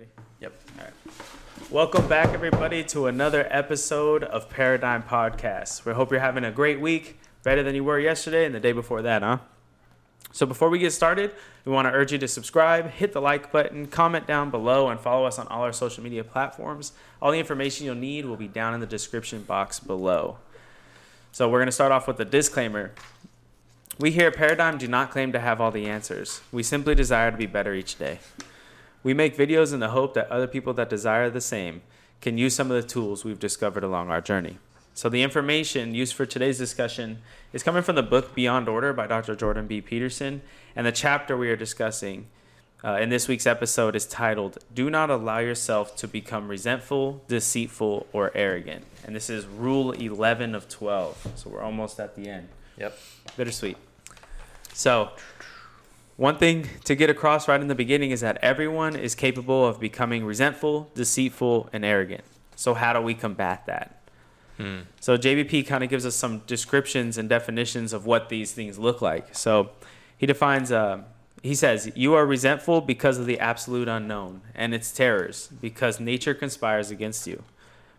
Ready? Yep. All right. Welcome back, everybody, to another episode of Paradigm Podcast. We hope you're having a great week, better than you were yesterday and the day before that, huh? So before we get started, we want to urge you to subscribe, hit the like button, comment down below, and follow us on all our social media platforms. All the information you'll need will be down in the description box below. So we're going to start off with a disclaimer. We here at Paradigm do not claim to have all the answers. We simply desire to be better each day. We make videos in the hope that other people that desire the same can use some of the tools we've discovered along our journey. So, the information used for today's discussion is coming from the book Beyond Order by Dr. Jordan B. Peterson, and the chapter we are discussing uh, in this week's episode is titled Do Not Allow Yourself to Become Resentful, Deceitful, or Arrogant. And this is Rule 11 of 12. So, we're almost at the end. Yep. Bittersweet. So, one thing to get across right in the beginning is that everyone is capable of becoming resentful, deceitful, and arrogant. So, how do we combat that? Hmm. So, JBP kind of gives us some descriptions and definitions of what these things look like. So, he defines, uh, he says, You are resentful because of the absolute unknown and its terrors, because nature conspires against you,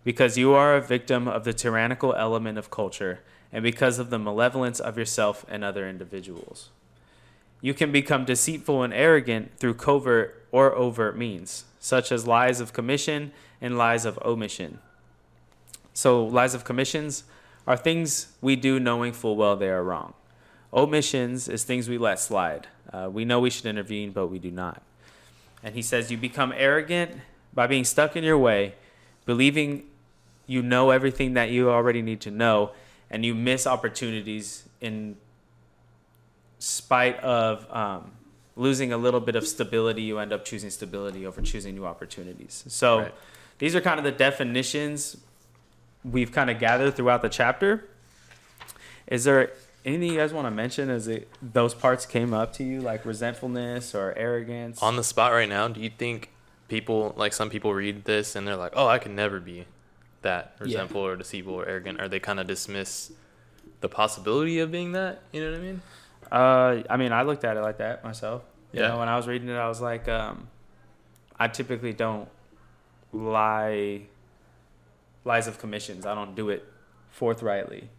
because you are a victim of the tyrannical element of culture, and because of the malevolence of yourself and other individuals. You can become deceitful and arrogant through covert or overt means, such as lies of commission and lies of omission. So, lies of commissions are things we do knowing full well they are wrong. Omissions is things we let slide. Uh, we know we should intervene, but we do not. And he says, You become arrogant by being stuck in your way, believing you know everything that you already need to know, and you miss opportunities in spite of um, losing a little bit of stability, you end up choosing stability over choosing new opportunities. So Right. these are kind of the definitions we've kind of gathered throughout the chapter. Is there anything you guys want to mention as it, those parts came up to you, like resentfulness or arrogance? On the spot right now, do you think people, like some people read this and they're like, oh, I can never be that Yeah. resentful or deceitful or arrogant? Or they kind of dismiss the possibility of being that? You know what I mean? Uh, I mean, I looked at it like that myself. You Yeah. know, when I was reading it, I was like, um, I typically don't lie lies of commissions. I don't do it forthrightly,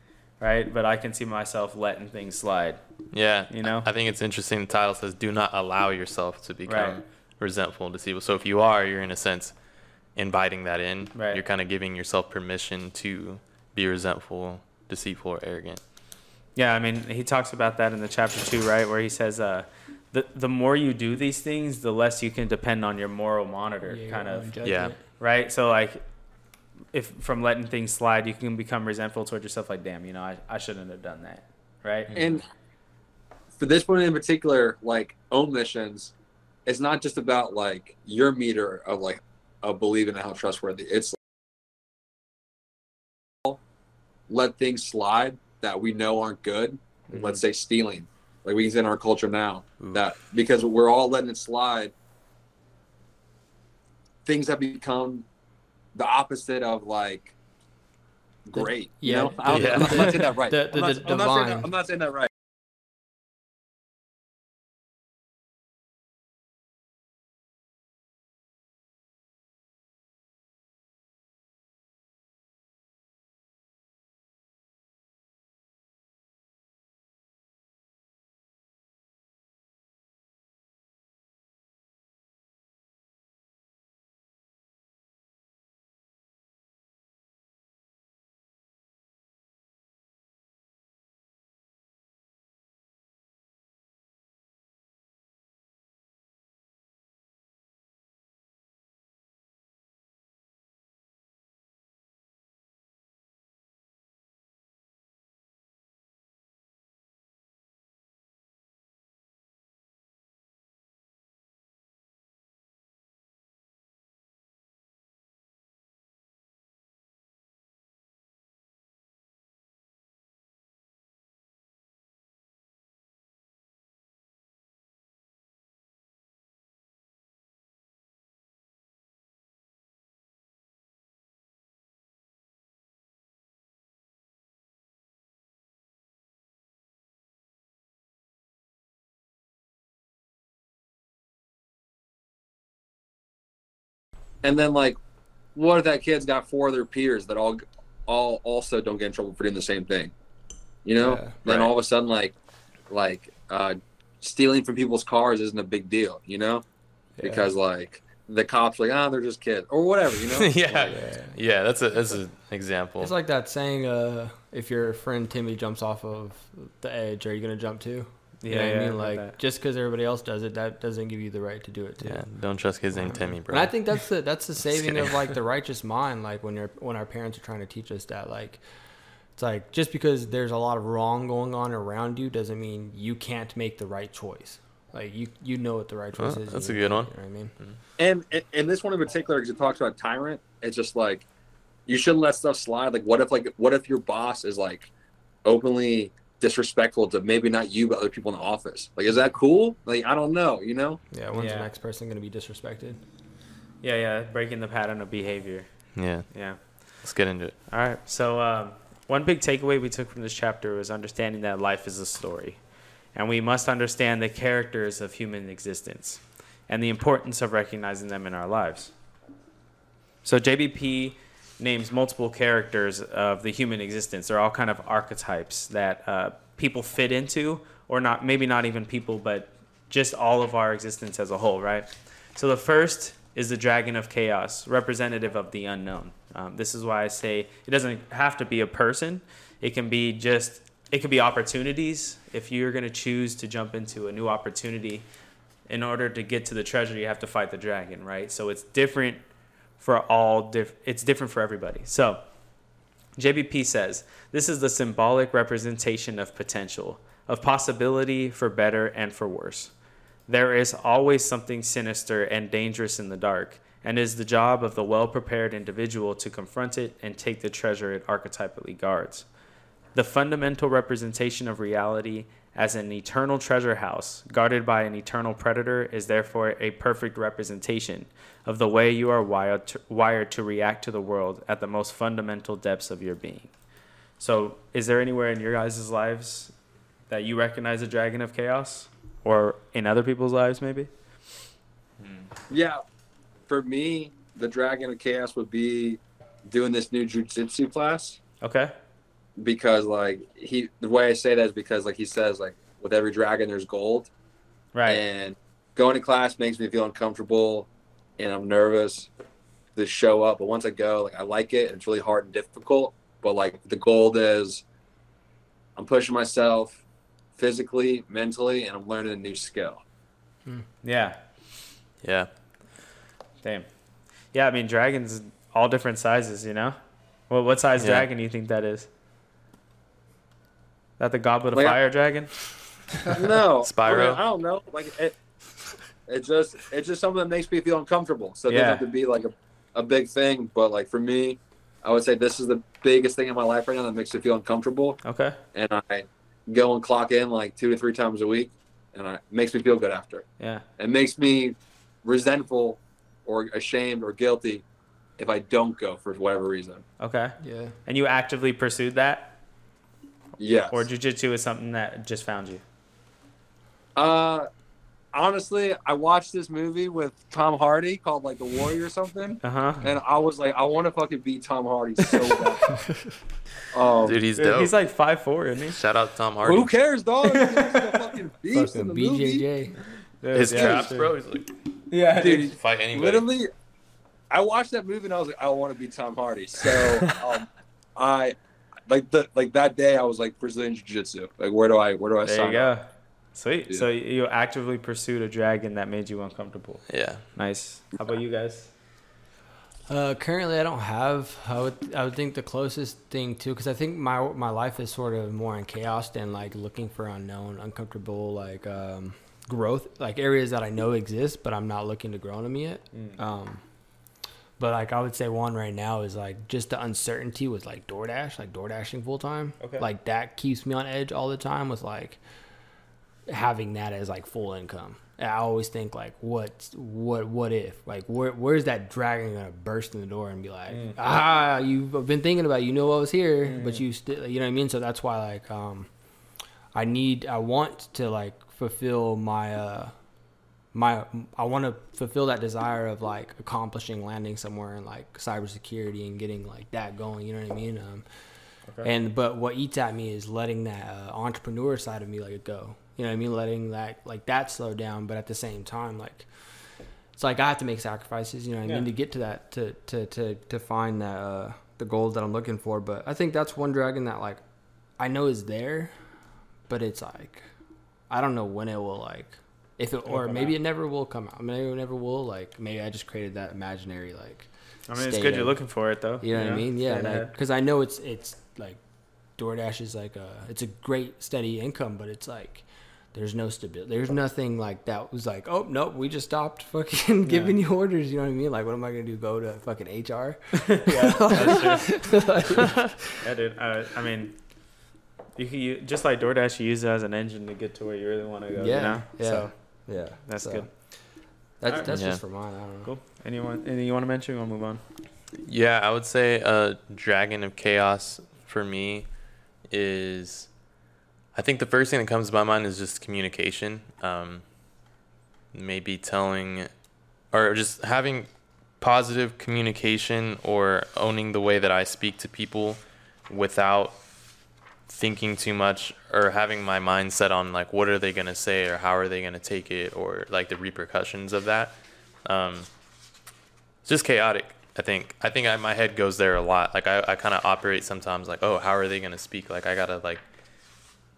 right? But I can see myself letting things slide. Yeah. You know? I think it's interesting. The title says, do not allow yourself to become Right. resentful and deceitful. So if you are, you're in a sense inviting that in. Right. You're kind of giving yourself permission to be resentful, deceitful, or arrogant. Yeah, I mean, he talks about that in the chapter two, right, where he says, uh, the the more you do these things, the less you can depend on your moral monitor, Yeah, kind of. Yeah. right? So like, if from letting things slide, you can become resentful toward yourself. Like, damn, you know, I, I shouldn't have done that, right? And for this one in particular, like omissions, it's not just about like your meter of like of believing in how trustworthy. It's like, let things slide that we know aren't good. Mhm. Let's say stealing, like we can see in our culture now. Ooh. That because we're all letting it slide, things have become the opposite of like great. you yeah, know? I don't, yeah. I'm, not, I'm not saying that right. The- the- I'm, not, I'm not saying that. I'm not saying that right. And then like, what if that kid's got four other peers that all all also don't get in trouble for doing the same thing? You know, Yeah, then right. all of a sudden like like uh, stealing from people's cars isn't a big deal. You know, Yeah. because like the cops like ah they're just kids or whatever. You know. yeah. Yeah. Yeah, that's a that's an example. It's like that saying, uh, if your friend Timmy jumps off of the edge, are you gonna jump too? You Yeah, know what yeah, I I mean, heard like that. just just because everybody else does it, that doesn't give you the right to do it too. yeah, don't trust kids named Timmy, bro. And I think that's the that's the saving of like the righteous mind. Like when you're when our parents are trying to teach us that, like it's like just because there's a lot of wrong going on around you doesn't mean you can't make the right choice. Like you you know what the right choice Well, is. that's a good know one. what I mean, mm-hmm. And and- and this one in particular, because it talks about tyrant, it's just like you shouldn't let stuff slide. Like, what if like what if your boss is like openly disrespectful to maybe not you but other people in the office? Like, is that cool? Like, I don't know. You know? yeah. When's Yeah. the next person gonna be disrespected? Yeah, yeah, breaking the pattern of behavior. yeah, Yeah. let's get into it. All right. So, um, one big takeaway we took from this chapter was understanding that life is a story, and we must understand the characters of human existence and the importance of recognizing them in our lives. So, JBP names multiple characters of the human existence. They're all kind of archetypes that uh, people fit into, or not, maybe not even people, but just all of our existence as a whole, right? So the first is the dragon of chaos, representative of the unknown. Um, this is why I say it doesn't have to be a person. It can be just it could be opportunities. If you're going to choose to jump into a new opportunity, in order to get to the treasure, you have to fight the dragon, right? So it's different for all. Diff- it's different for everybody. So JBP says this is the symbolic representation of potential, of possibility for better and for worse. There is always something sinister and dangerous in the dark, and it is the job of the well prepared individual to confront it and take the treasure it archetypally guards. The fundamental representation of reality as an eternal treasure house guarded by an eternal predator is therefore a perfect representation of the way you are wired to, wired to react to the world at the most fundamental depths of your being. So, is there anywhere in your guys' lives that you recognize a dragon of chaos? Or in other people's lives, maybe? Hmm. Yeah. For me, the dragon of chaos would be doing this new jujitsu class Okay. because like he the way I say that is because like he says like with every dragon there's gold Right. and going to class makes me feel uncomfortable and I'm nervous to show up but once I go like I like it it's really hard and difficult but like the goal is I'm pushing myself physically mentally and I'm learning a new skill hmm. yeah. Yeah, Damn. Yeah, I mean, dragons all different sizes, you know? Well, what size Yeah. dragon do you think that is? That the Goblet of Like, I- Fire dragon? no Spyro? I, mean, I don't know like it it's just it's just something that makes me feel uncomfortable so it Yeah. doesn't have to be like a, a big thing but like for me I would say this is the biggest thing in my life right now that makes me feel uncomfortable Okay. and I go and clock in like two to three times a week, and I, it makes me feel good after. Yeah. It makes me resentful or ashamed or guilty if I don't go for whatever reason. Okay. Yeah. And you actively pursued that? Yes. Or jujitsu is something that just found you? uh, honestly, I watched this movie with Tom Hardy called like The Warrior or something, Uh huh. and I was like, I want to fucking beat Tom Hardy so bad. um, dude, he's dope. He's like five four, isn't he? Shout out to Tom Hardy. who cares, dog? He's a fucking beast in Fucking the movie. BJJ. His Yeah, traps, sure. bro. He's like Yeah, Dude, fight anybody. Literally, I watched that movie and I was like, I want to be Tom Hardy. So, um, I like the like that day I was like Brazilian Jiu Jitsu. Like, where do I where do I There sign you up? Go. Sweet. Yeah. So you actively pursued a dragon that made you uncomfortable. Yeah, Nice. How about you guys? Uh, currently, I don't have. I would. I would think the closest thing to, because I think my my life is sort of more in chaos than like looking for unknown, uncomfortable, like um, growth, like areas that I know exist, but I'm not looking to grow in them yet. Um, but like I would say one right now is like just the uncertainty with like DoorDash, like DoorDashing full time. Okay. Like that keeps me on edge all the time with like having that as like full income. And I always think like what what what if like where where's that dragon gonna burst in the door and be like ah you've been thinking about it, you know I was here but you still you know what I mean so that's why like um I need I want to like fulfill my uh my I want to fulfill that desire of like accomplishing landing somewhere in like cybersecurity and getting like that going. You know what I mean? Um, Okay. and but what eats at me is letting that uh, entrepreneur side of me let it go. You know what I mean? Letting that like that slow down, but at the same time, like it's like I have to make sacrifices. You know what I Yeah. mean to get to that to to to to find that uh, the goal that I'm looking for. But I think that's one dragon that like I know is there, but it's like I don't know when it will like if it or maybe out. it never will come out. Maybe it never will. Like maybe I just created that imaginary like I mean, it's good you're looking for it though. you know what I mean? Yeah, like because I know it's it's like DoorDash is like a it's a great steady income, but it's like there's no stability. There's nothing like that was like oh nope, we just stopped fucking giving you orders. You know what I mean? Like what am I gonna do? Go to fucking HR? yeah, that's true. yeah, dude. Uh, I mean, you can use, just like DoorDash, you use it as an engine to get to where you really want to go. Yeah, You know? yeah. So yeah, that's so good. That's Alright. that's Yeah. just for mine. I don't know. Cool. Anyone? Anything you want to mention? We'll move on. Yeah, I would say uh, Dragon of Chaos for me is. I think the first thing that comes to my mind is just communication. Um, maybe telling, or just having positive communication or owning the way that I speak to people without thinking too much or having my mind set on like what are they going to say or how are they going to take it or like the repercussions of that. Um, it's just chaotic. I think. I think I, my head goes there a lot. Like I, I kind of operate sometimes like, oh, how are they gonna speak? Like I gotta like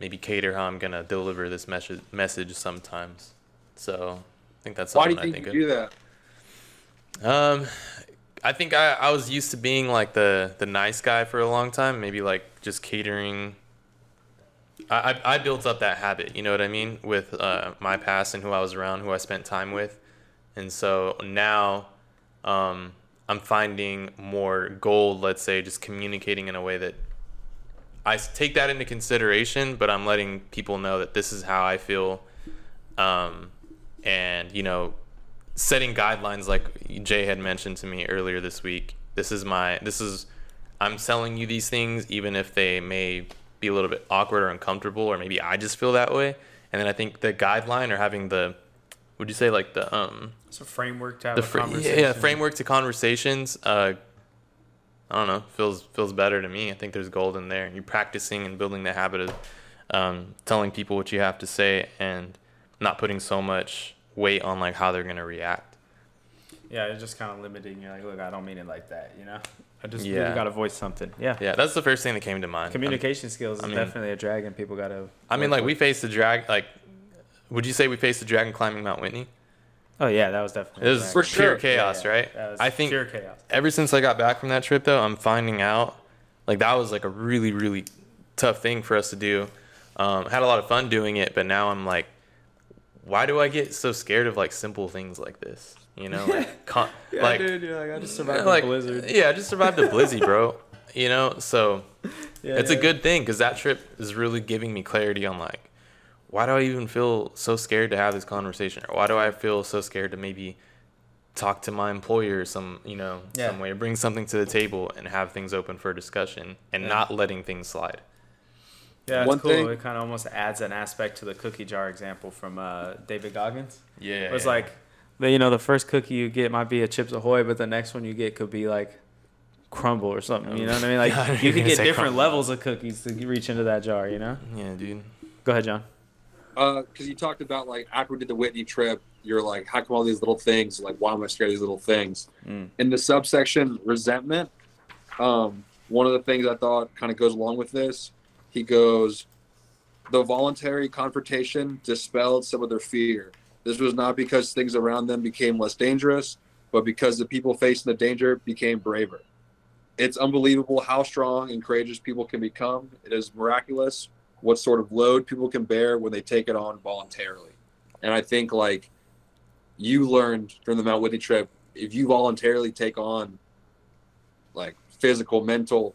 maybe cater how I'm gonna deliver this message message sometimes. So I think that's Why do something you think I you think do that? Um, I think I, I was used to being like the the nice guy for a long time. Maybe like just catering. I, I, I built up that habit. You know what I mean with uh, my past and who I was around, who I spent time with, and so now um, I'm finding more gold, let's say, just communicating in a way that I take that into consideration, but I'm letting people know that this is how I feel. Um, and, you know, setting guidelines like Jay had mentioned to me earlier this week. This is my, this is, I'm selling you these things, even if they may be a little bit awkward or uncomfortable, or maybe I just feel that way. And then I think the guideline or having the, would you say like the, um, It's a framework to have the a fr- conversation. yeah, framework to conversations. Uh, I don't know, feels feels better to me. I think there's gold in there. You're practicing and building the habit of um, telling people what you have to say and not putting so much weight on like how they're gonna react. Yeah, it's just kind of limiting. You're like, look, I don't mean it like that. You know, I just Yeah. really got to voice something. Yeah. Yeah, that's the first thing that came to mind. Communication skills is I mean- definitely a dragon. People got to. I mean, like we faced the drag. Like, would you say we faced the dragon climbing Mount Whitney? Oh yeah, that was definitely. It was dragon. For pure sure. chaos, Yeah, yeah. right? That was I think pure chaos. ever since I got back from that trip, though, I'm finding out like that was like a really, really tough thing for us to do. Um, had a lot of fun doing it, but now I'm like, why do I get so scared of like simple things like this? You know, like, con- like, dude, you're like, I just survived like, the blizzard. yeah, I just survived a blizzy, bro. You know, so Yeah, it's yeah. a good thing because that trip is really giving me clarity on like, why do I even feel so scared to have this conversation, or why do I feel so scared to maybe talk to my employer some you know Yeah. some way, bring something to the table and have things open for discussion and Yeah. not letting things slide. Yeah, it's One cool. thing- it kind of almost adds an aspect to the cookie jar example from uh, David Goggins. Yeah, It was like, the, you know, the first cookie you get might be a Chips Ahoy, but the next one you get could be like crumble or something. You know what I mean? Yeah, I Like you you could get different crumble. levels of cookies to reach into that jar. You know? yeah, dude. Go ahead, John. Because Uh, you talked about like after we did the Whitney trip, you're like, how come all these little things? Like, why am I scared of these little things? Mm. In the subsection resentment, um, one of the things I thought kind of goes along with this, he goes, the voluntary confrontation dispelled some of their fear. This was not because things around them became less dangerous, but because the people facing the danger became braver. It's unbelievable how strong and courageous people can become. It is miraculous what sort of load people can bear when they take it on voluntarily. And I think like you learned from the Mount Whitney trip, if you voluntarily take on like physical, mental,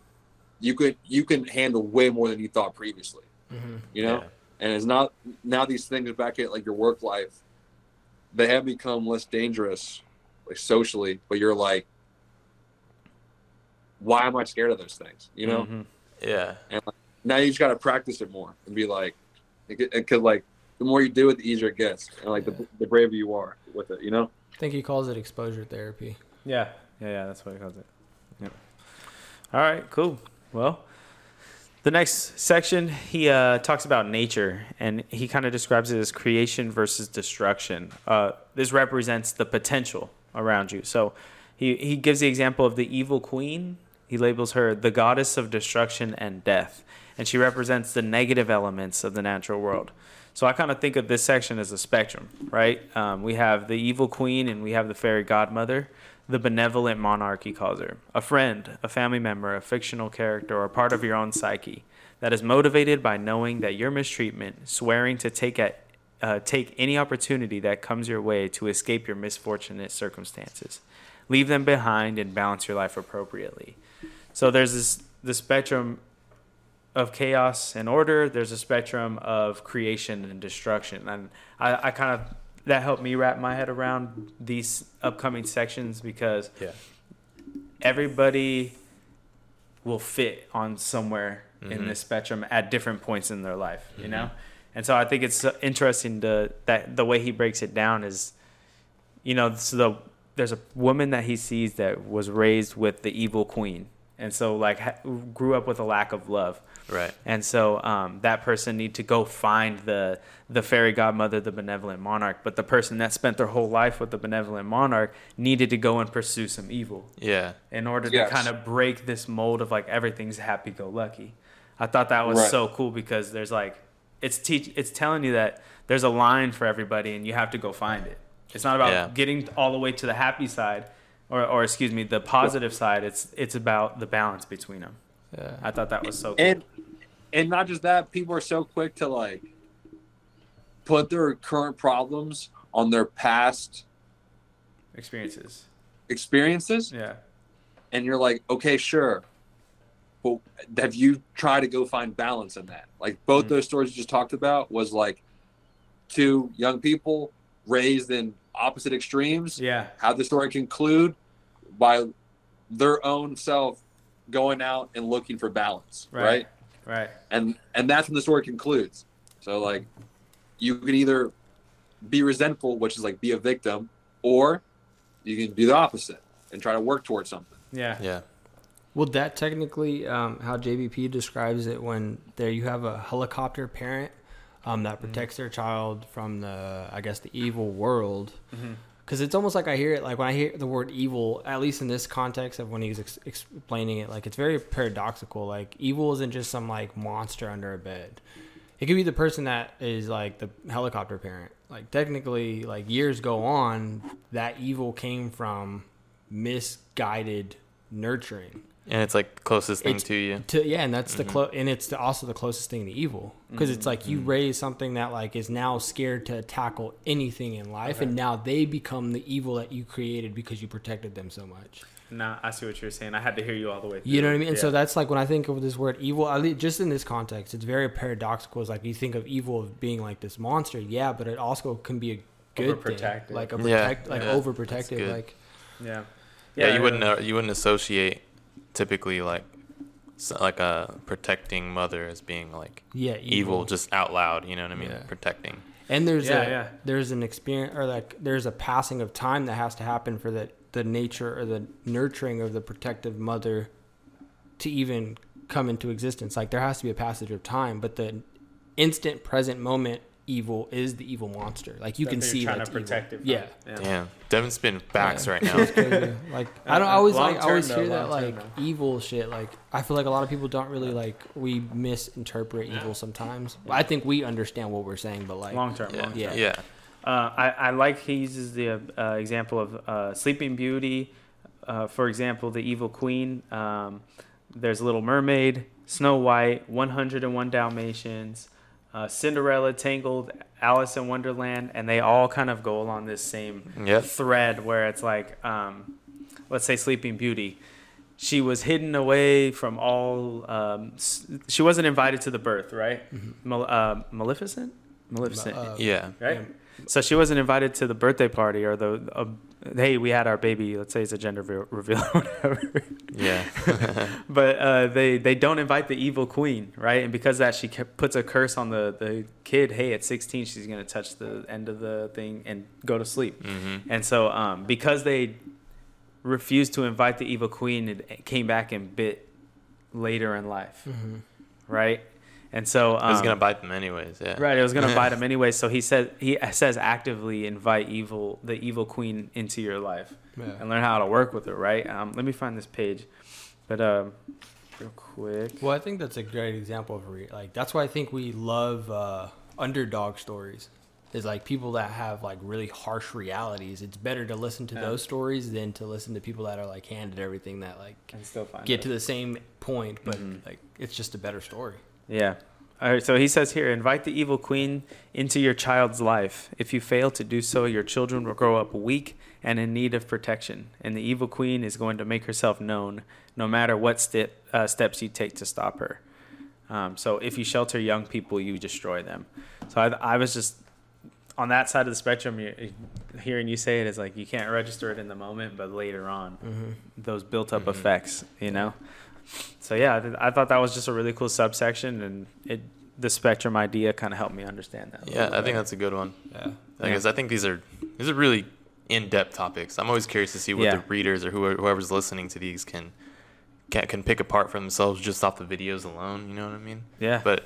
you could you can handle way more than you thought previously. Mm-hmm. You know? Yeah. And it's not now these things back at like your work life, they have become less dangerous, like socially, but you're like, why am I scared of those things? You know? Mhm. Yeah. Now you just got to practice it more and be like because like the more you do it, the easier it gets, and like the, the braver you are with it. You know. I think he calls it exposure therapy. Yeah, yeah, yeah. That's what he calls it. Yep. All right, cool. Well, the next section he uh, talks about nature, and he kind of describes it as creation versus destruction. Uh, this represents the potential around you. So he he gives the example of the evil queen. He labels her the goddess of destruction and death, and she represents the negative elements of the natural world. So I kind of think of this section as a spectrum, right? Um, we have the evil queen and we have the fairy godmother, the benevolent monarch, he calls her, a friend, a family member, a fictional character, or part of your own psyche that is motivated by knowing that your mistreatment, swearing to take at uh, take any opportunity that comes your way to escape your misfortunate circumstances, leave them behind, and balance your life appropriately. So there's this the spectrum of chaos and order. There's a spectrum of creation and destruction, and I, I kind of that helped me wrap my head around these upcoming sections because Yeah. everybody will fit on somewhere in Mhm. this spectrum at different points in their life, you know? And so I think it's uh, interesting to that the way he breaks it down is you know, so the there's a woman that he sees that was raised with the evil queen. And so like ha- grew up with a lack of love. Right. And so um, that person need to go find the the fairy godmother, the benevolent monarch. But the person that spent their whole life with the benevolent monarch needed to go and pursue some evil Yeah. in order Yes. to kind of break this mold of like everything's happy go lucky. I thought that was Right. so cool because there's like it's teach it's telling you that there's a line for everybody and you have to go find it. It's not about Yeah. getting all the way to the happy side or or excuse me, the positive side. It's it's about the balance between them. Yeah. I thought that was so cool. And and not just that, people are so quick to like put their current problems on their past experiences. experiences, Yeah. and you're like, okay, sure, but have you tried to go find balance in that? Like both Mhm. those stories you just talked about was like two young people raised in opposite extremes. Yeah. How the story conclude by their own self going out and looking for balance, Right. right? Right. and and that's when the story concludes. So like, you can either be resentful, which is like be a victim, or you can do the opposite and try to work towards something. Yeah. Yeah. Well, that technically, um, how JBP describes it, when there you have a helicopter parent um, that protects their child from the, I guess, the evil world. Mhm. Because it's almost like I hear it, like when I hear the word evil, at least in this context of when he's ex- explaining it, like it's very paradoxical. Like evil isn't just some like monster under a bed. It could be the person that is like the helicopter parent. Like technically, like years go on, that evil came from misguided nurturing. And it's like closest thing It's- to you. To yeah, and that's the Mhm. clo- and it's the, also the closest thing to evil because it's like you raise something that like is now scared to tackle anything in life, and now they become the evil that you created because you protected them so much. Nah, I see what you're saying. I had to hear you all the way through. You know what I mean? And so that's like when I think of this word evil, at least just in this context, it's very paradoxical. It's like you think of evil of being like this monster, yeah, but it also can be a good thing, like a Yeah, protect, like yeah, overprotective, like Yeah. Yeah, you wouldn't uh, you wouldn't associate typically like like a protecting mother as being like yeah, evil, just out loud. You know what I mean? Yeah. Protecting. And there's Yeah, a yeah. there's an experience or like there's a passing of time that has to happen for the the nature or the nurturing of the protective mother to even come into existence. Like there has to be a passage of time, but the instant present moment evil is the evil monster. Like you That can they're see trying that's to protect evil. it. Yeah. From. Yeah. Damn, Devin's spinning facts Yeah. right now. Like I don't I always long like I term, always though, hear that long term, like evil shit. Like I feel like a lot of people don't really like we misinterpret evil sometimes. I think we understand what we're saying, but like Long term. yeah, Long term. yeah, Yeah. Uh, I, I like he uses the uh, example of uh, Sleeping Beauty, uh, for example, the Evil Queen. Um, there's Little Mermaid, Snow White, 101 Dalmatians, uh, Cinderella, Tangled, Alice in Wonderland, and they all kind of go along this same Yep. thread where it's like, um, let's say Sleeping Beauty. She was hidden away from all. Um, she wasn't invited to the birth, right? Mal- uh, Maleficent, Maleficent Uh, yeah. right? So she wasn't invited to the birthday party or the a hey, we had our baby. Let's say it's a gender re- reveal or whatever. Yeah. but uh, they they don't invite the evil queen, right? And because of that, she ke- puts a curse on the the kid. Hey, at 16, she's gonna touch the end of the thing and go to sleep. hmm And so, um, because they refused to invite the evil queen, it came back and bit later in life, Mm-hmm. right? And so, um, it was gonna bite them anyways. Yeah. right, it was gonna bite them anyways. So he said he says actively invite evil, the evil queen, into your life Yeah. and learn how to work with her, right? Um, let me find this page, but um, real quick. Well, I think that's a great example of re- like that's why I think we love uh, underdog stories. Is like people that have like really harsh realities. It's better to listen to Yeah. those stories than to listen to people that are like handed everything that like Can still find get it. to the same point, but Mhm. like it's just a better story. Yeah. All right, so he says here invite the evil queen into your child's life. If you fail to do so, your children will grow up weak and in need of protection. And the evil queen is going to make herself known no matter what step, uh, steps you take to stop her. Um, so if you shelter young people, you destroy them. So I, I was just on that side of the spectrum, you- hearing you say it is like you can't register it in the moment, but later on, Mm-hmm. those built up Mhm. effects, you know? So yeah, I, th- I thought that was just a really cool subsection, and it the spectrum idea kind of helped me understand that. Yeah, little I think that's a good one. Yeah. Like, 'cause I think these are these are really in-depth topics. I'm always curious to see what Yeah. the readers or whoever, whoever's listening to these can, can can pick apart for themselves just off the videos alone. You know what I mean? yeah, But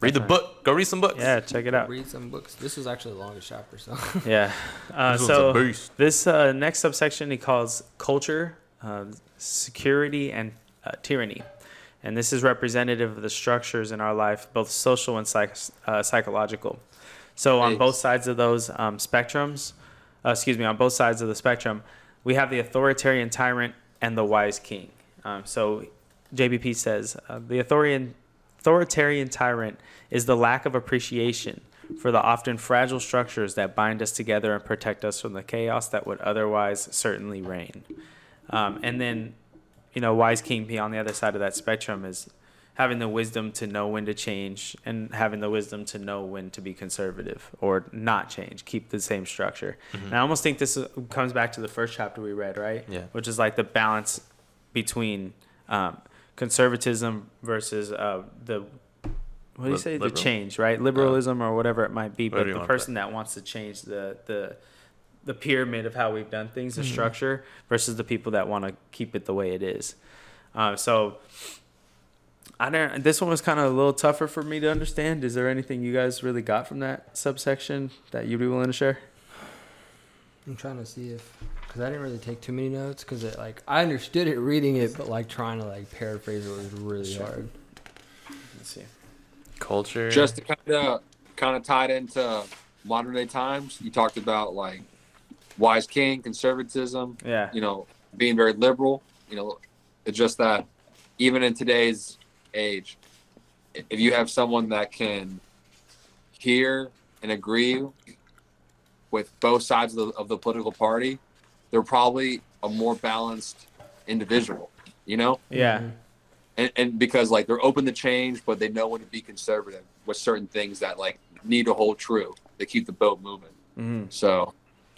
read the book. Go read some books. yeah, check it out. Read some books. This is actually the longest chapter, so Yeah. Uh, This one's so a beast. this uh, next subsection he calls culture, uh, security, and uh, tyranny, and this is representative of the structures in our life, both social and psych- uh, psychological. So on both sides of those um, spectrums, uh, excuse me, on both sides of the spectrum, we have the authoritarian tyrant and the wise king. Um, so JBP says uh, the authoritarian authoritarian tyrant is the lack of appreciation for the often fragile structures that bind us together and protect us from the chaos that would otherwise certainly reign. Um, and then, you know, wise king P on the other side of that spectrum is having the wisdom to know when to change and having the wisdom to know when to be conservative or not change, keep the same structure. Mhm. And I almost think this comes back to the first chapter we read, right? Yeah. Which is like the balance between um, conservatism versus uh, the what do you say the change, right? Liberalism or whatever it might be, but the person that wants to change the the the pyramid of how we've done things, the Mhm. structure, versus the people that want to keep it the way it is. Uh, so I don't. This one was kind of a little tougher for me to understand. Is there anything you guys really got from that subsection that you'd be willing to share? I'm trying to see if because I didn't really take too many notes because it like I understood it reading it, but like trying to like paraphrase it was really Sure. hard. Let's see. Culture. Just to kind of kind of tie it into modern day times, you talked about like wise king, conservatism, Yeah. you know, being very liberal. You know, it's just that even in today's age, if you have someone that can hear and agree with both sides of the, of the political party, they're probably a more balanced individual. You know, Yeah. Mhm. and, and because like they're open to change, but they know when to be conservative with certain things that like need to hold true to keep the boat moving. hmm So,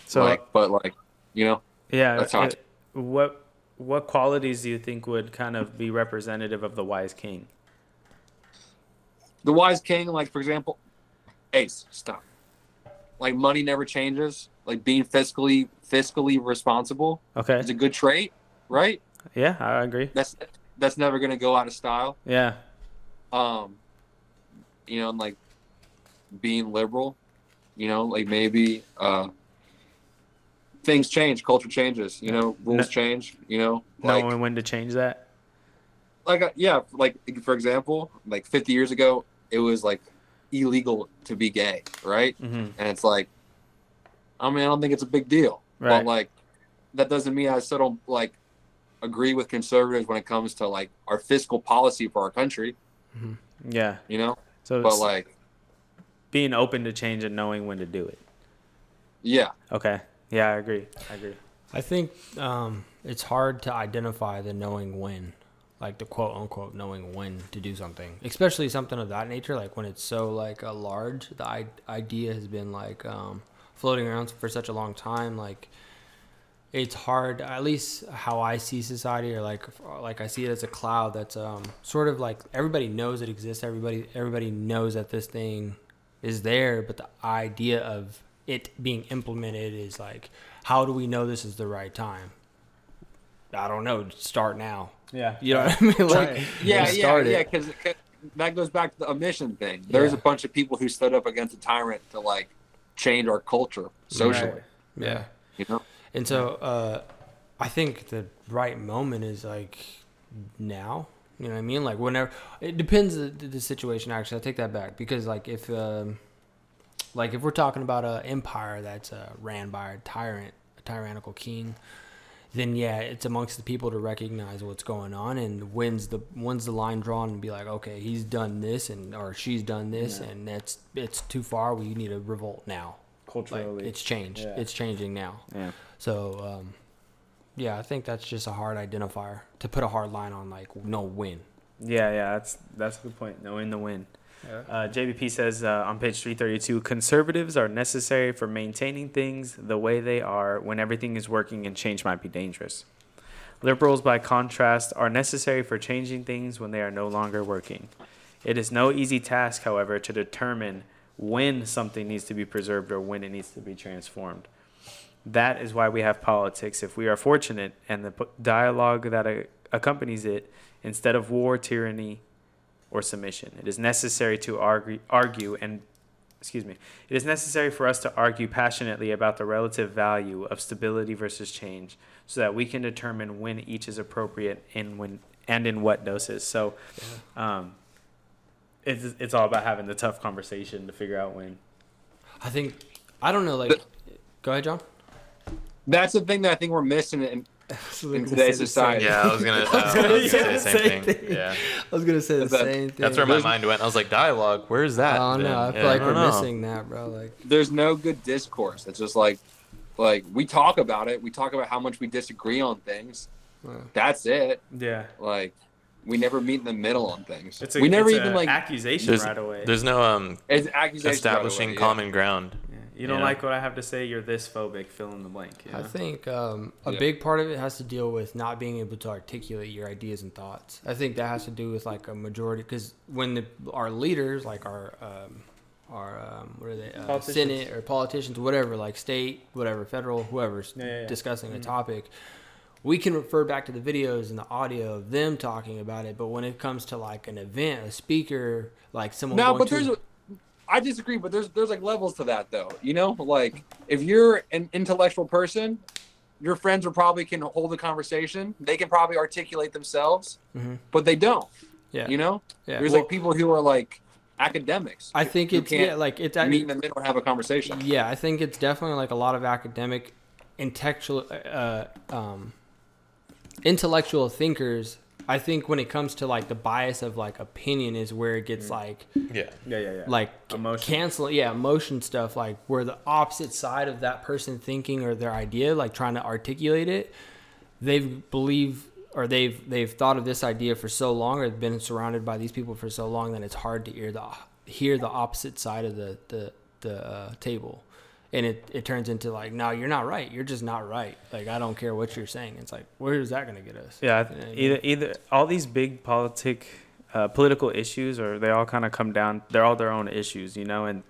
So like, but like, you know, yeah, that's how I what what qualities do you think would kind of be representative of the wise king? the wise king, like for example, Ace, stop. Like money never changes. Like being fiscally fiscally responsible Okay. is a good trait, right? Yeah, I agree. That's that's never gonna go out of style. Yeah. Um, you know, and like being liberal, you know, like maybe uh things change, culture changes, you know, rules No- change, you know, like Knowing when to change that. like uh, yeah, like for example, like 50 years ago, it was like illegal to be gay, right? hmm And it's like, I mean, I don't think it's a big deal, Right. but like that doesn't mean I still don't like agree with conservatives when it comes to like our fiscal policy for our country, Yeah. you know. So But it's like, being open to change and knowing when to do it. yeah, Okay. Yeah, I agree. I agree. I think um, it's hard to identify the knowing when, like the quote unquote knowing when to do something, especially something of that nature. Like when it's so like a large, the I- idea has been like um, floating around for such a long time. Like it's hard at least how i see society or like like i see it as a cloud that's um sort of like everybody knows it exists everybody everybody knows that this thing is there but the idea of it being implemented is like how do we know this is the right time i don't know start now Yeah. you know what i mean like Right. Yeah, just yeah, start yeah. Because that goes back to the omission thing. There's Yeah. a bunch of people who stood up against a tyrant to like change our culture socially. Right. yeah You know, And so uh, I think the right moment is like now. You know what I mean? Like whenever it depends the, the situation. Actually, I take that back because like if um, like if we're talking about an empire that's uh, ran by a tyrant, a tyrannical king, then yeah, it's amongst the people to recognize what's going on and when's the when's the line drawn and be like, okay, he's done this and or she's done this Yeah. and that's it's too far. We need a revolt now. Like Culturally. it's changed. Yeah. It's changing now. yeah. So, um, yeah, I think that's just a hard identifier to put a hard line on, like, no win. Yeah, yeah, that's that's a good point. Knowing the win. Yeah. Uh, JBP says uh, on page 332 conservatives are necessary for maintaining things the way they are when everything is working and change might be dangerous. Liberals, by contrast, are necessary for changing things when they are no longer working. It is no easy task, however, to determine when something needs to be preserved or when it needs to be transformed. That is why we have politics, if we are fortunate, and the dialogue that accompanies it, instead of war, tyranny, or submission. It is necessary to argue, argue and excuse me. It is necessary for us to argue passionately about the relative value of stability versus change, so that we can determine when each is appropriate and when and in what doses. So, um, it's it's all about having the tough conversation to figure out when. I think, I don't know, like, But- go ahead, John. that's the thing that I think we're missing in, in today's society. Yeah, I was gonna, I was gonna gonna say say the the same same thing. thing. Yeah, I was going to say the That- same thing. that's where my mind went. I was like, dialogue. Where's that? Oh, been? no, I feel Yeah. like I we're know. missing that, bro. Like, There's no good discourse. It's just like, like we talk about it. We talk about how much we disagree on things. uh, That's it. Yeah, Like, we never meet in the middle on things. it's a, we never it's even a like accusation There's- right away. There's no um it's accusations right establishing away, yeah. common ground. Yeah. You don't Yeah. like what I have to say. You're this phobic. Fill in the blank. You I think um, a Yeah. big part of it has to deal with not being able to articulate your ideas and thoughts. I think that has to do with like a majority because when the, our leaders, like our um, our um, what are they, uh, Politicians. Senate or politicians, whatever, like state, whatever, federal, whoever's Yeah, yeah, yeah. discussing a Mhm. topic, we can refer back to the videos and the audio of them talking about it. But when it comes to like an event, a speaker, like someone, No, going but to- there's, a, I disagree. But there's there's like levels to that though. You know, like if you're an intellectual person, your friends are probably can hold a conversation. They can probably articulate themselves, Mhm. but they don't. yeah, You know, yeah. there's Well, like people who are like academics. I think it's can't yeah, like it's meet in the middle and have a conversation. Yeah, I think it's definitely like a lot of academic, intellectual, uh, um, intellectual thinkers. I think when it comes to like the bias of like opinion is where it gets like Yeah. Yeah, yeah, yeah. like Emotion. cancel yeah emotion stuff like where the opposite side of that person thinking or their idea like trying to articulate it they've believe or they've they've thought of this idea for so long or been surrounded by these people for so long that it's hard to hear the hear the opposite side of the the, the uh, table and it, it turns into like no you're not right you're just not right like i don't care what you're saying it's like where is that going to get us Yeah, I Yeah, th- you- either either all these big politic, uh, political issues, or they all kind of come down. They're all their own issues, you know, and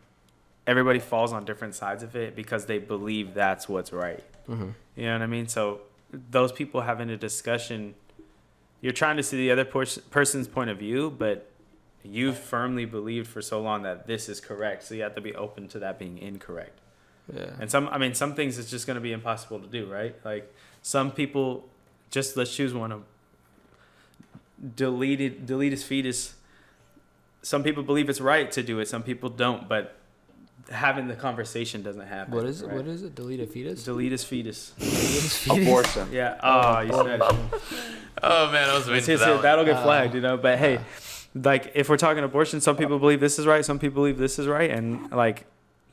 everybody falls on different sides of it because they believe that's what's right. Mhm. You know what I mean? So those people having a discussion, you're trying to see the other pers- person's point of view, but you firmly believed for so long that this is correct. So you have to be open to that being incorrect. Yeah And some, I mean, some things it's just going to be impossible to do, right? Like some people, just let's choose one of deleted, delete his fetus. Some people believe it's right to do it. Some people don't, but having the conversation doesn't happen. what is it right? what is it delete a fetus Delete his fetus. Abortion. Yeah. Oh, you said it. Oh man, I was waiting See, for that. That'll get flagged, you know. But hey, ah. like if we're talking abortion, some people believe this is right, some people believe this is right, and like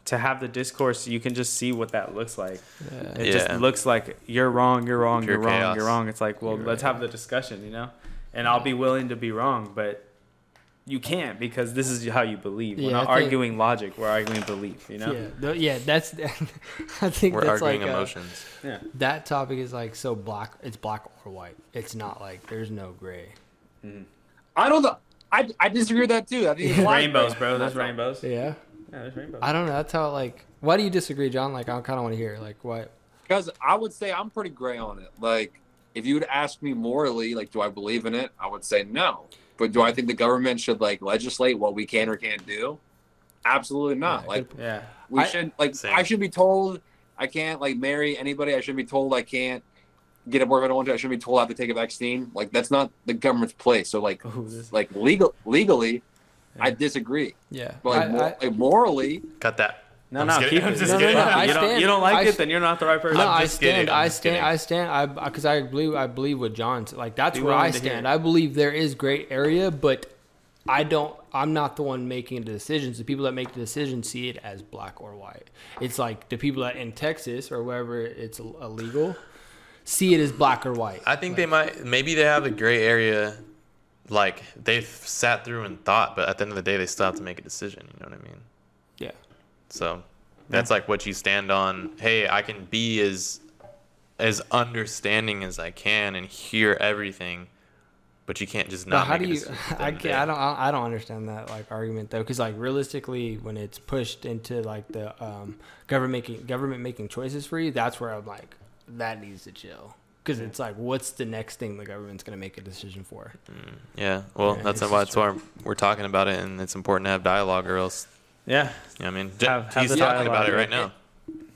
to have the discourse, you can just see what that looks like. yeah. It just looks like you're wrong, you're wrong, Pure you're wrong, you're wrong. It's like, well, You're let's right. have the discussion, you know. And I'll be willing to be wrong, but you can't because this is how you believe. We're Yeah, not I think- arguing logic. We're arguing belief. You know. Yeah, th- yeah, that's. I think We're that's arguing like uh, emotions. Yeah. that topic is like so black. It's black or white. It's not like there's no gray. I don't know. I, I disagree with that too. I think there's a Rainbows, bro. There's That's rainbows. Yeah, Yeah, there's rainbows. I don't know. That's how like. Why do you disagree, John? Like, I kind of want to hear. Like, what? Because I would say I'm pretty gray on it. Like, if you would ask me morally, like, do I believe in it? I would say no. But do I think the government should like legislate what we can or can't do? Absolutely not. Yeah, like, good Yeah. we I- should like Same. I should be told I can't like marry anybody. I shouldn't be told I can't get a boyfriend I want to. I shouldn't be told I have to take a vaccine. Like, that's not the government's place. So like, Ooh, this- like legal legally, I disagree. Yeah, But like, I- mor- I- like morally, Cut that. no, I'm no, just keep it. I'm just No, no, kidding. no, I You don't, stand- you don't like I it, st- then you're not the right person. no, I'm I just kidding, stand. I'm I just stand. I stand. I because I believe. I believe what John said. Like that's Be where I willing to hear stand. I believe there is gray area, but I don't. I'm not the one making the decisions. The people that make the decisions see it as black or white. It's like the people that in Texas or wherever it's illegal see it as black or white. I think they might. Maybe they have a gray area. Like they've sat through and thought, but at the end of the day, they still have to make a decision. You know what I mean? Yeah. So that's like what you stand on. Hey, I can be as as understanding as I can and hear everything, but you can't just not how do you? decision. at the I end of the can't. I don't. I don't understand that like argument though, because like realistically, when it's pushed into like the um, government making government making choices for you, that's where I'm like, that needs to chill. Because it's like, what's the next thing the government's gonna make a decision for? Yeah. Well, Yeah, that's why just that's why we're talking about it, and it's important to have dialogue, or else. Yeah. You know I mean, Have- have he's talking about it right now.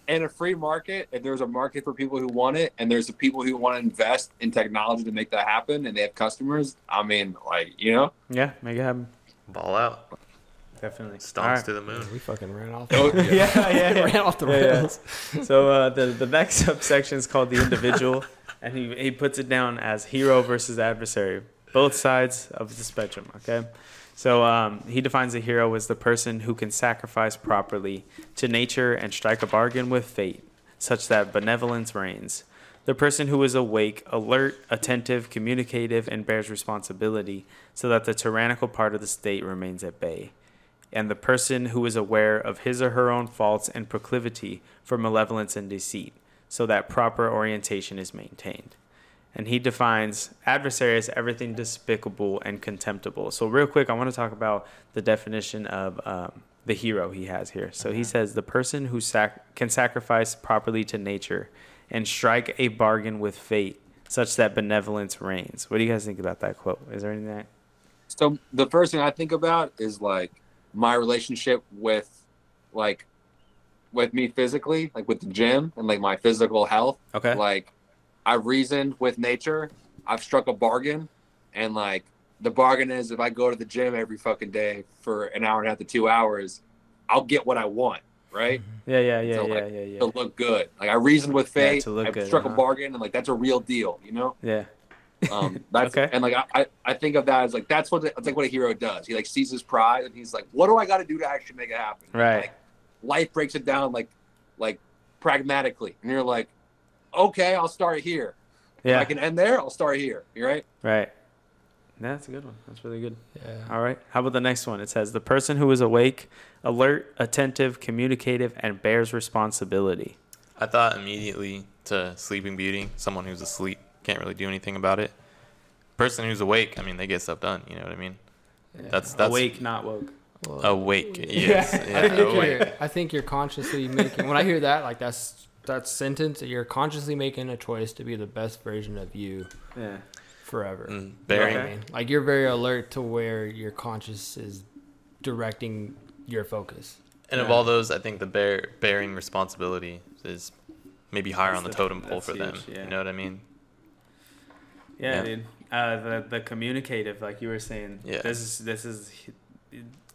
in a free market, if there's a market for people who want it, and there's the people who want to invest in technology to make that happen, and they have customers, I mean, like you know, Yeah. Make it happen. Ball out, Definitely. stomps All right. to the moon. We fucking ran off. Oh, The, yeah, yeah, yeah. ran off the Yeah, yeah. rails. So uh, the the next subsection is called the individual, and he he puts it down as hero versus adversary, both sides of the spectrum. Okay, so um, he defines a hero as the person who can sacrifice properly to nature and strike a bargain with fate, such that benevolence reigns. The person who is awake, alert, attentive, communicative, and bears responsibility, so that the tyrannical part of the state remains at bay and the person who is aware of his or her own faults and proclivity for malevolence and deceit, so that proper orientation is maintained. And he defines adversary as everything despicable and contemptible. So, real quick, I want to talk about the definition of um, the hero he has here. So, he says the person who sac- can sacrifice properly to nature and strike a bargain with fate, such that benevolence reigns. What do you guys think about that quote? Is there anything that So the first thing I think about is like my relationship with like with me physically, like with the gym and like my physical health. Okay. Like I've reasoned with nature. I've struck a bargain and like the bargain is if I go to the gym every fucking day for an hour and a half to two hours, I'll get what I want, right? Yeah, yeah, yeah, So, yeah, like, yeah, yeah. To look good. Like I reasoned with Yeah, fate. to look I good, struck uh-huh. a bargain and like that's a real deal, you know? Yeah. Um, that's Okay. and like I, I, I think of that as like that's what the, it's like what a hero does. He like sees his pride and he's like, what do I got to do to actually make it happen? Right. like, life breaks it down like like pragmatically, and you're like, okay, I'll start here. If Yeah. I can end there. I'll start here. You're right. Right. That's a good one. That's really good. Yeah. All right. How about the next one? It says the person who is awake, alert, attentive, communicative, and bears responsibility. I thought immediately to Sleeping Beauty, someone who's asleep can't really do anything about it. Person who's awake, I mean, they get stuff done. You know what I mean? That's that's awake, not woke. Well, awake. Yes, I yeah, think you're, awake. I think you're consciously making. When I hear that, like that's that sentence, you're consciously making a choice to be the best version of you Yeah. forever. Mm, You know bearing. I mean? Like you're very alert to where your conscious is directing your focus. And of all those, I think the bear bearing responsibility is maybe higher That's on the the- totem pole that's for them. yeah. You know what I mean? Yeah, Yeah. dude. Uh, the the communicative, like you were saying. Yeah. This is this is.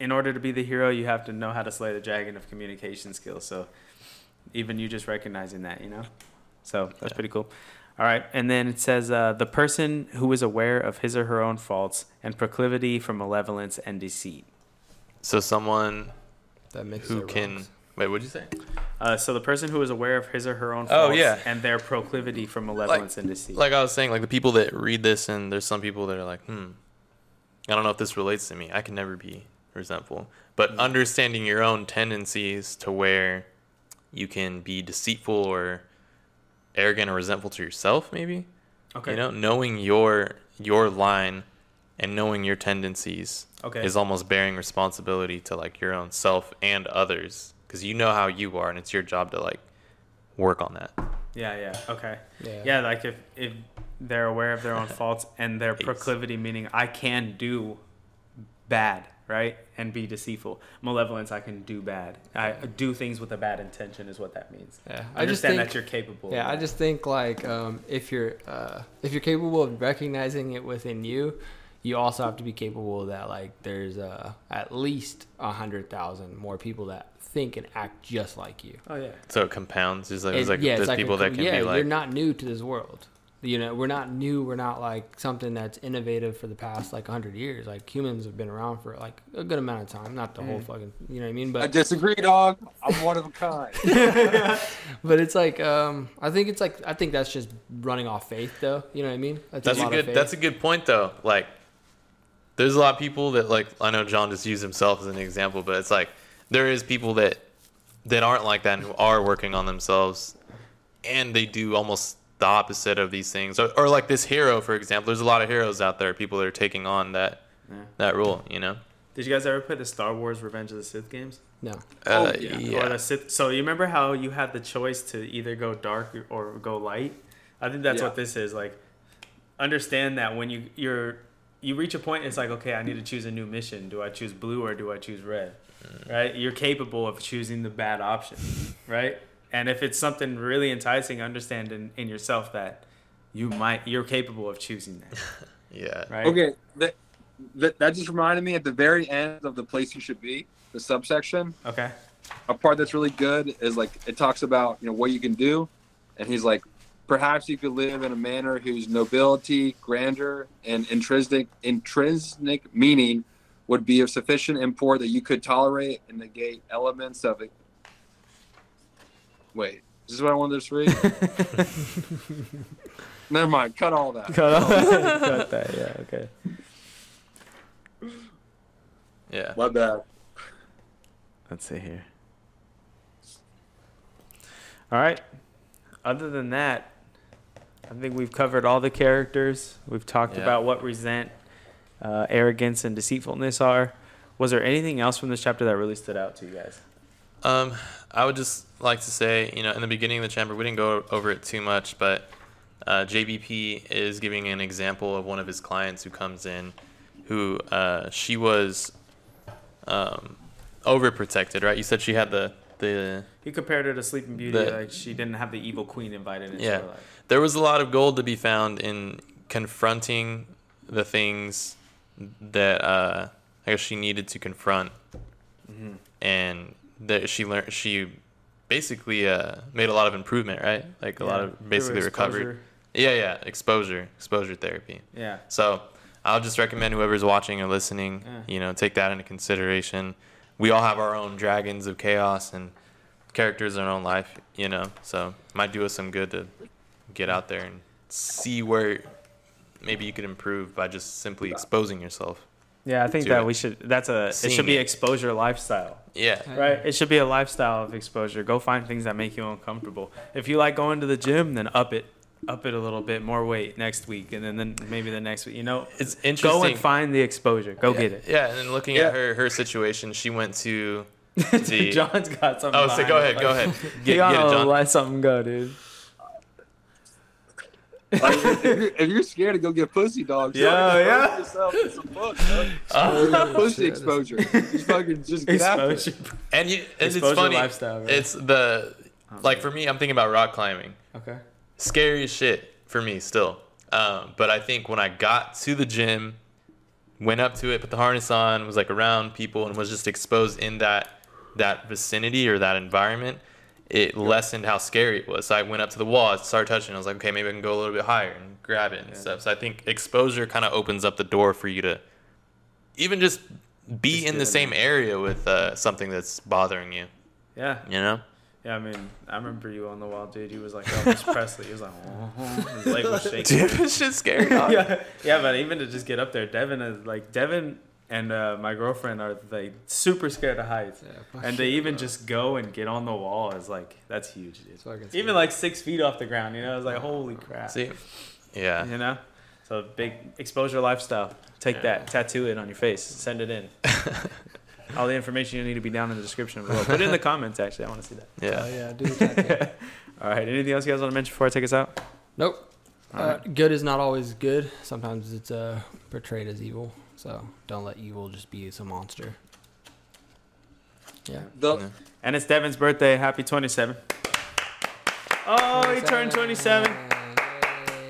In order to be the hero, you have to know how to slay the dragon of communication skills. So, even you just recognizing that, you know. So that's Yeah. pretty cool. All right, and then it says uh, the person who is aware of his or her own faults and proclivity for malevolence and deceit. So someone That makes who can wrongs. wait, what'd you say? Uh, so the person who is aware of his or her own Oh, faults yeah. and their proclivity for malevolence and deceit. Like I was saying, like the people that read this, and there's some people that are like, hmm, I don't know if this relates to me. I can never be resentful, but understanding your own tendencies to where you can be deceitful or arrogant or resentful to yourself, maybe. Okay. You know, knowing your your line and knowing your tendencies Okay. is almost bearing responsibility to like your own self and others because you know how you are and it's your job to like work on that. Yeah, yeah. Okay. Yeah. Yeah, like if if they're aware of their own faults and their proclivity, meaning I can do bad, right, and be deceitful. Malevolence, I can do bad. I do things with a bad intention, is what that means. Yeah, I I just understand think, that you're capable. of Yeah, I just think like um, if you're uh, if you're capable of recognizing it within you, you also have to be capable that like there's uh, at least a hundred thousand more people that think and act just like you. Oh yeah. So it compounds. It's like, it's like yeah, it's there's like people co- that can yeah, be like you're not new to this world. You know, we're not new. We're not like something that's innovative for the past like hundred years. Like humans have been around for like a good amount of time, not the whole Mm. fucking. You know what I mean? But I disagree, dog. I'm one of a kind. but it's like um, I think it's like I think that's just running off faith, though. You know what I mean? That's a lot of good. That's a good point, though. Like, there's a lot of people that like. I know John just used himself as an example, but it's like there is people that that aren't like that and who are working on themselves, and they do almost the opposite of these things. Or, or like this hero, for example. There's a lot of heroes out there. People that are taking on that Yeah. that role. You know. Did you guys ever play the Star Wars Revenge of the Sith games? no. Oh, Uh, yeah. yeah. Or the Sith. So you remember how you had the choice to either go dark or go light? I think that's Yeah. what this is. Like, understand that when you you're you reach a point, it's like okay, I need to choose a new mission. Do I choose blue or do I choose red? Right? You're capable of choosing the bad option, right? And if it's something really enticing, understand in, in yourself that you might you're capable of choosing that, Yeah. right? Okay, that, that that just reminded me at the very end of the place you should be, the subsection. Okay. A part that's really good is like it talks about you know what you can do, and he's like, perhaps you could live in a manner whose nobility, grandeur, and intrinsic intrinsic meaning would be of sufficient import that you could tolerate and negate elements of it. Wait, is this what I wanted to read? Never mind. Cut all that. Cut, all that. cut that. Yeah. Okay. Yeah. My bad. Let's see here. All right. Other than that, I think we've covered all the characters. We've talked Yeah. about what resent, uh, arrogance, and deceitfulness are. Was there anything else from this chapter that really stood out to you guys? Um, I would just like to say, you know, in the beginning of the chamber, we didn't go over it too much, but uh, JBP is giving an example of one of his clients who comes in, who uh, she was um, overprotected, right? You said she had the the He compared her to Sleeping Beauty, The- like she didn't have the evil queen invited into Yeah. her life. there was a lot of gold to be found in confronting the things that uh, I guess she needed to confront, Mm-hmm. and that she learned. She basically uh, made a lot of improvement, right? Like a lot of basically recovered. Yeah, yeah, exposure, exposure therapy. Yeah. So I'll just recommend whoever's watching or listening, Yeah. you know, take that into consideration. We all have our own dragons of chaos and characters in our own life, you know. So might do us some good to get out there and see where maybe you could improve by just simply exposing yourself. Yeah, I think that it. we should. That's a. it should be it. exposure lifestyle. Yeah. Right. It should be a lifestyle of exposure. Go find things that make you uncomfortable. If you like going to the gym, then up it, up it a little bit more weight next week, and then, then maybe the next week. You know, It's interesting. go and find the exposure. Go yeah, get it. Yeah, and then looking Yeah. at her her situation, she went to the John's got something. Oh, so go ahead, go ahead. You Get, gotta get it, John. let something go, dude. Like, if, you're, if you're scared to go get pussy dogs, Yeah, yeah. Yourself in some books, huh? pussy exposure. Just fucking just get after it. Exposure. And you, and it's funny. lifestyle, right? It's the like for me, I'm thinking about rock climbing. Okay. Scary as shit for me still. Um, but I think when I got to the gym, went up to it, put the harness on, was like around people, and was just exposed in that that vicinity or that environment, it lessened how scary it was. So I went up to the wall, I started touching. I was like, okay, maybe I can go a little bit higher and grab it and Yeah. stuff. So I think exposure kind of opens up the door for you to even just be Just in the same area with uh, something that's bothering you. Yeah. You know? Yeah, I mean, I remember you on the wall, dude. He was like Elvis Presley. He was like, oh, his leg was shaking. Dude, it's just scary. yeah, yeah, but even to just get up there, Devin is like Devin and uh, my girlfriend are like super scared of heights, and they even just go and get on the wall is like that's huge, dude. It's Even like six feet off the ground, you know, it's like holy crap. See, yeah. You know, so big exposure lifestyle. Take that, tattoo it on your face, send it in. All the information you need to be down in the description below. Put it in the comments. Actually, I want to see that. Yeah. Oh yeah, do the tattoo. All right. Anything else you guys want to mention before I take us out? Nope. Uh, right. good is not always good. Sometimes it's uh, portrayed as evil. So don't let evil just be some monster. Yeah. The, Yeah. And it's Devin's birthday. Happy 27. Oh, he turned 27.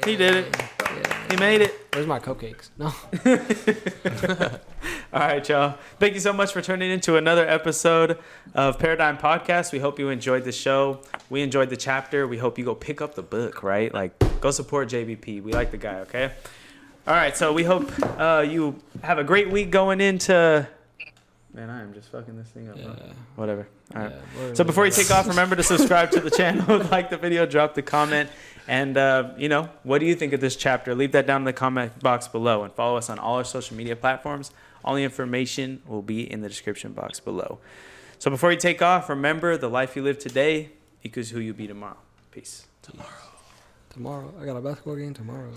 He did it. Yeah. He made it. Where's my cupcakes? No. All right, y'all. Thank you so much for tuning into another episode of Paradigm Podcast. We hope you enjoyed the show. We enjoyed the chapter. We hope you go pick up the book, right? Like, go support JBP. We like the guy, okay? All right, so we hope uh, you have a great week going into. Man, I am just fucking this thing up. Yeah. bro. Whatever. All right. Yeah, So before you take off, remember to subscribe to the channel, like the video, drop the comment, and uh, you know what do you think of this chapter? Leave that down in the comment box below, and follow us on all our social media platforms. All the information will be in the description box below. So before you take off, remember the life you live today equals who you be tomorrow. Peace. Tomorrow. Tomorrow. I got a basketball game tomorrow.